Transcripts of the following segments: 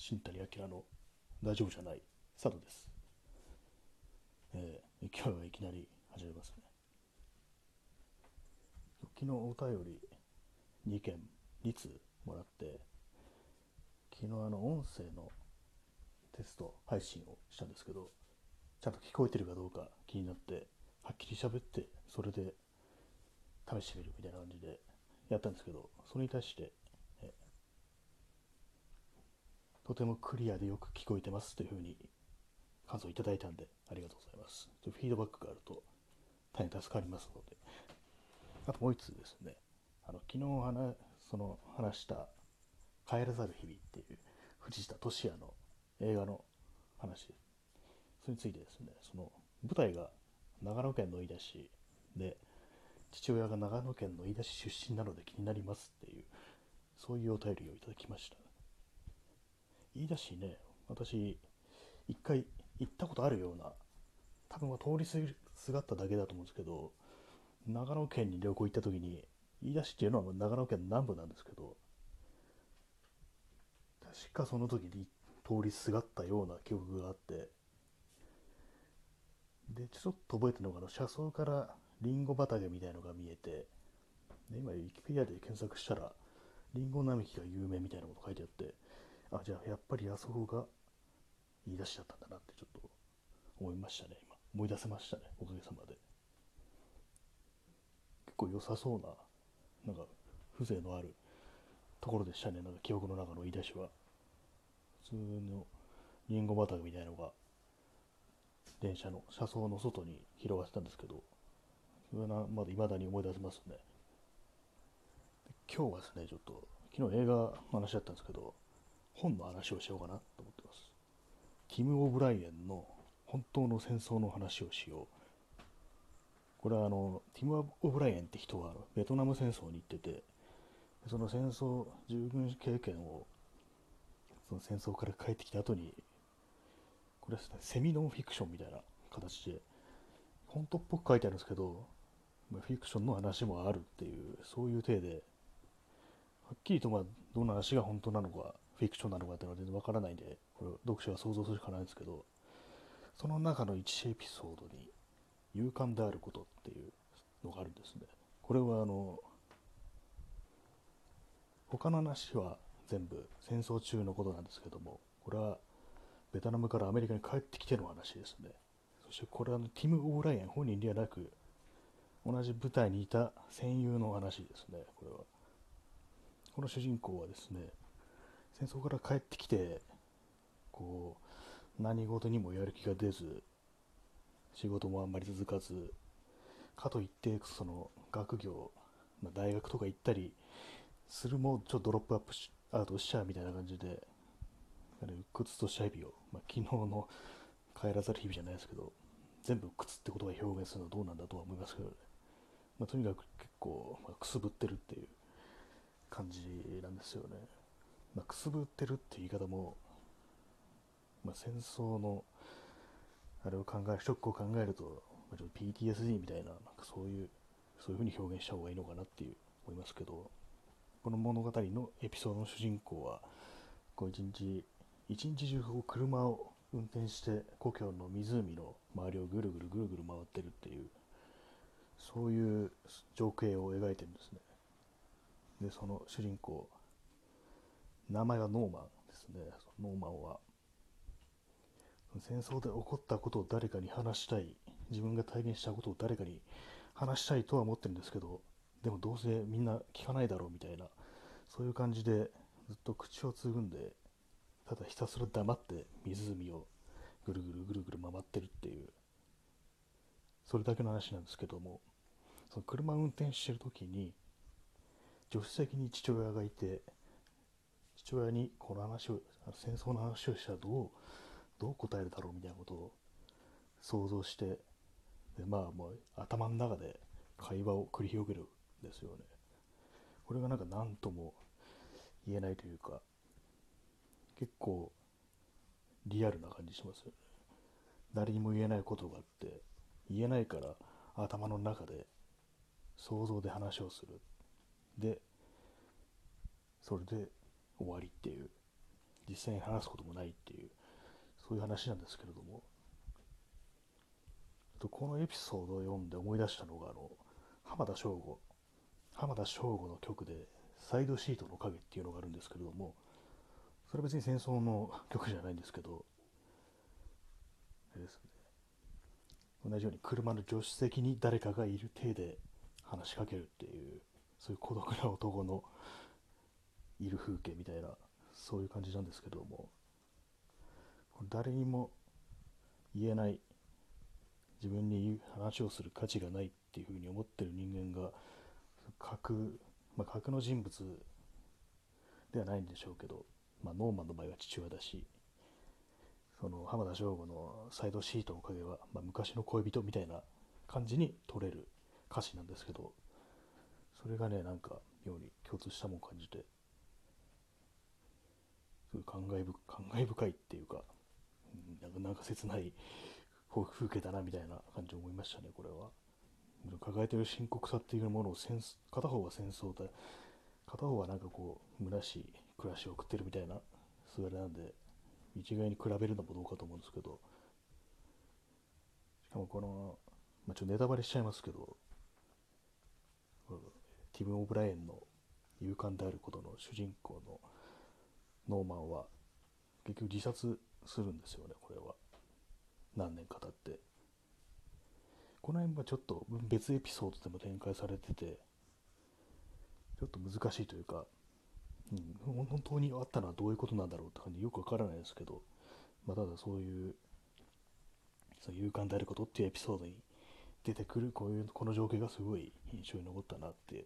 新谷明の大丈夫じゃないスタートです。えー今日はいきなり始めますね。昨日お便り2件、2通もらって、昨日あの音声のテスト配信をしたんですけど、ちゃんと聞こえてるかどうか気になって、はっきり喋って、それで試してみるみたいな感じでやったんですけど、それに対して、とてもクリアでよく聞こえてますというふうに感想いただいたんで、ありがとうございます。ちょっとフィードバックがあると大変助かりますので。あともう一つですね、あの昨日話その話した帰らざる日々っていう藤田俊也の映画の話、それについてですね、その舞台が長野県の飯田市で、父親が長野県の飯田市出身なので気になりますっていう、そういうお便りをいただきました。飯田市ね、私、一回行ったことあるような、多分は通りすがっただけだと思うんですけど、長野県に旅行行った時に、飯田市っていうのは長野県南部なんですけど、確かその時に通りすがったような記憶があって、で、ちょっと覚えてるのが、あの車窓からリンゴ畑みたいのが見えて、で今、ウィキペディアで検索したら、リンゴ並木が有名みたいなこと書いてあって、あ、じゃあやっぱりあそこが言い出しだったんだなってちょっと思いましたね、今。思い出せましたね、おかげさまで。結構良さそうな、なんか風情のあるところでしたね、なんか記憶の中の言い出しは。普通のリンゴ畑みたいなのが、電車の車窓の外に広がってたんですけど、それはまだ未だに思い出せますね。今日はですね、ちょっと、昨日映画の話だったんですけど、本の話をしようかなと思ってます。ティム・オブライエンの本当の戦争の話をしよう。これはあの、ティム・オブライエンって人はベトナム戦争に行ってて、その戦争、従軍経験を、その戦争から帰ってきた後に、これですね、セミノンフィクションみたいな形で、本当っぽく書いてあるんですけど、フィクションの話もあるっていう、そういう体で、はっきりとまあどの話が本当なのか、フィクションなのかっていうのは全然わからないんで、これ読者は想像するしかないんですけど、その中の1エピソードに、勇敢であることっていうのがあるんですね。これはあの、他の話は全部戦争中のことなんですけども、これはベトナムからアメリカに帰ってきての話ですね。そしてこれはあのティム・オーライエン本人ではなく、同じ舞台にいた戦友の話ですね、これは。この主人公はですね、戦争から帰ってきて、こう、何事にもやる気が出ず、仕事もあんまり続かず、かといって、その学業、まあ大学とか行ったりするも、ちょっとドロップアップしアウトしちゃうみたいな感じで、あれ鬱屈とした日々を、まあ、昨日の帰らざる日々じゃないですけど、全部鬱って言葉を表現するのはどうなんだとは思いますけどね。まあ、とにかく結構、まあ、くすぶってるっていう感じなんですよね。まあ、くすぶってるって言い方も、まあ、戦争のあれを考える、ショックを考えると、まあ、ちょっと PTSD みたいな、なんかそういう、そういうふうに表現した方がいいのかなっていう思いますけど、この物語のエピソードの主人公は、こう一日、一日中こう車を運転して故郷の湖の周りをぐるぐるぐるぐる回ってるっていう、そういう情景を描いてるんですね。で、その主人公、名前はノーマンですね。ノーマンは、戦争で起こったことを誰かに話したい、自分が体験したことを誰かに話したいとは思ってるんですけど、でもどうせみんな聞かないだろうみたいな、そういう感じでずっと口をつぐんで、ただひたすら黙って湖をぐるぐるぐるぐる回ってるっていう、それだけの話なんですけども、その車運転してる時に、助手席に父親がいて、父親にこの話を、戦争の話をしたらどう、どう答えるだろうみたいなことを想像して、でまあもう頭の中で会話を繰り広げるんですよね。これがなんか何とも言えないというか、結構リアルな感じしますよね。誰にも言えないことがあって、言えないから頭の中で想像で話をする。で、それで終わりっていう実際に話すこともないっていう、そういう話なんですけれども、このエピソードを読んで思い出したのが、あの、浜田省吾、浜田省吾の曲で、サイドシートの影っていうのがあるんですけれども、それは別に戦争の曲じゃないんですけど、あれですね、同じように車の助手席に誰かがいる体で話しかけるっていう、そういう孤独な男のいる風景みたいな、そういう感じなんですけども、誰にも言えない自分に話をする価値がないっていうふうに思ってる人間が格、まあ、の人物ではないんでしょうけど、まあ、ノーマンの場合は父親だしその浜田省吾のサイドシートの影は、まあ、昔の恋人みたいな感じに取れる歌詞なんですけどそれがねなんか妙に共通したもん感じてすごい感慨感慨深いっていうか、うん、なんかなんか切ない風景だなみたいな感じで思いましたね、これは。抱えてる深刻さっていうものを片方は戦争で、片方はなんかこう、虚しい暮らしを送ってるみたいな、それなんで、一概に比べるのもどうかと思うんですけど、しかもこの、まあ、ちょっとネタバレしちゃいますけど、ティム・オブライエンの勇敢であることの主人公のノーマンは結局自殺するんですよね、これは。何年か経ってこの辺はちょっと別エピソードでも展開されててちょっと難しいというか、うん、本当にあったのはどういうことなんだろうって感じよくわからないですけど、まあ、ただそういうその勇敢であることっていうエピソードに出てくるこういうこの情景がすごい印象に残ったなっていう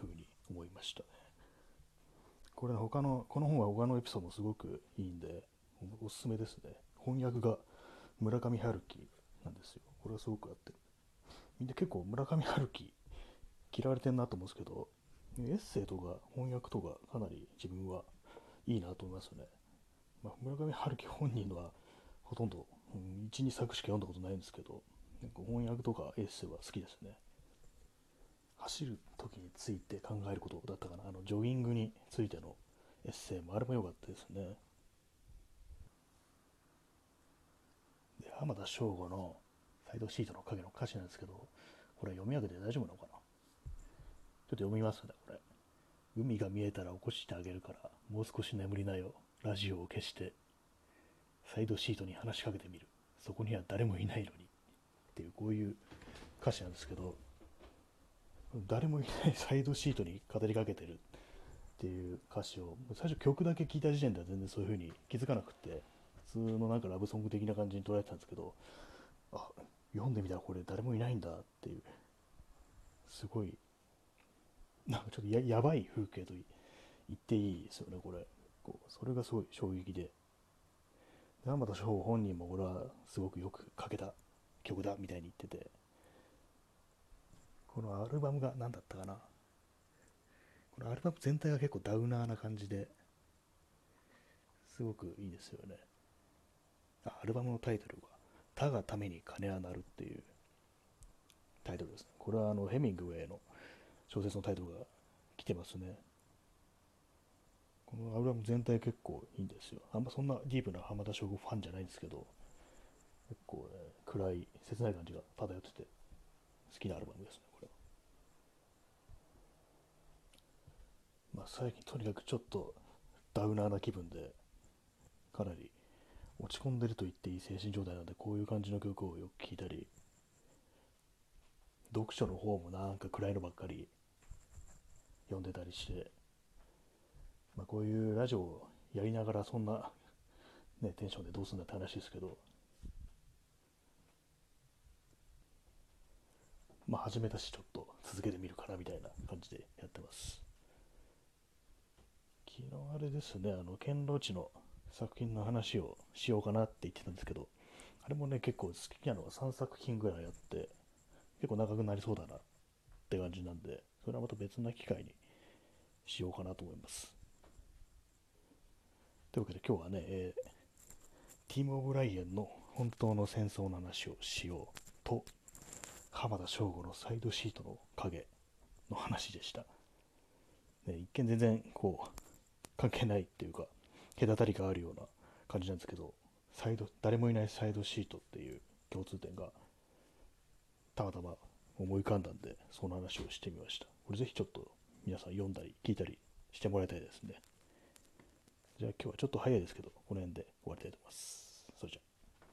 ふうに思いましたね。これ他のこの本は他のエピソードもすごくいいんでおすすめですね。翻訳が村上春樹なんですよ。これはすごくあって。みんな結構村上春樹嫌われてんなと思うんですけど、エッセイとか翻訳とかかなり自分はいいなと思いますよね。まあ、村上春樹本人はほとんど、うん、1、2作しか読んだことないんですけど、翻訳とかエッセイは好きですね。走る時について考えることだったかな。あのジョギングについてのエッセイもあれも良かったですねで。浜田省吾のサイドシートの影の歌詞なんですけど、これ読み上げて大丈夫なのかなちょっと読みますね、これ。海が見えたら起こしてあげるから、もう少し眠りなよ。ラジオを消して、サイドシートに話しかけてみる。そこには誰もいないのに。っていう、こういう歌詞なんですけど、誰もいない サイドシートに語りかけてるっていう歌詞を、最初曲だけ聴いた時点では全然そういう風に気づかなくって普、通のなんかラブソング的な感じに捉えてたんですけど、あ、読んでみたらこれ誰もいないんだっていう、すごい、なんかちょっとやばい風景と言っていいですよね、これ。こうそれがすごい衝撃で。山田翔本人もこれはすごくよく書けた曲だみたいに言ってて、アルバムが何だったかな。このアルバム全体が結構ダウナーな感じで、すごくいいですよね。アルバムのタイトルは「他がために金は鳴る」っていうタイトルですね。これはあのヘミングウェイの小説のタイトルが来てますね。このアルバム全体結構いいんですよ。あんまそんなディープな浜田省吾ファンじゃないんですけど、結構ね、暗い、切ない感じが漂ってて、好きなアルバムですね、これは。まあ最近とにかくちょっとダウナーな気分で、かなり落ち込んでると言っていい精神状態なのでこういう感じの曲をよく聴いたり読書の方もなんか暗いのばっかり読んでたりして、まあ、こういうラジオをやりながらそんな、ね、テンションでどうすんだって話ですけどまあ始めたしちょっと続けてみるかなみたいな感じでやってます。昨日あれですねあの堅牢地の作品の話をしようかなって言ってたんですけど、あれもね、結構好きなのが3作品ぐらいあって、結構長くなりそうだなって感じなんで、それはまた別な機会にしようかなと思います。というわけで今日はね、えー、ティム・オブライエンの本当の戦争の話をしようと、浜田省吾のサイドシートの影の話でした。ね、一見全然こう、関係ないっていうか、隔たりがあるような感じなんですけど、サイド、誰もいないサイドシートっていう共通点がたまたま思い浮かんだんで、その話をしてみました。これぜひちょっと皆さん読んだり聞いたりしてもらいたいですね。じゃあ今日はちょっと早いですけど、この辺で終わりたいと思います。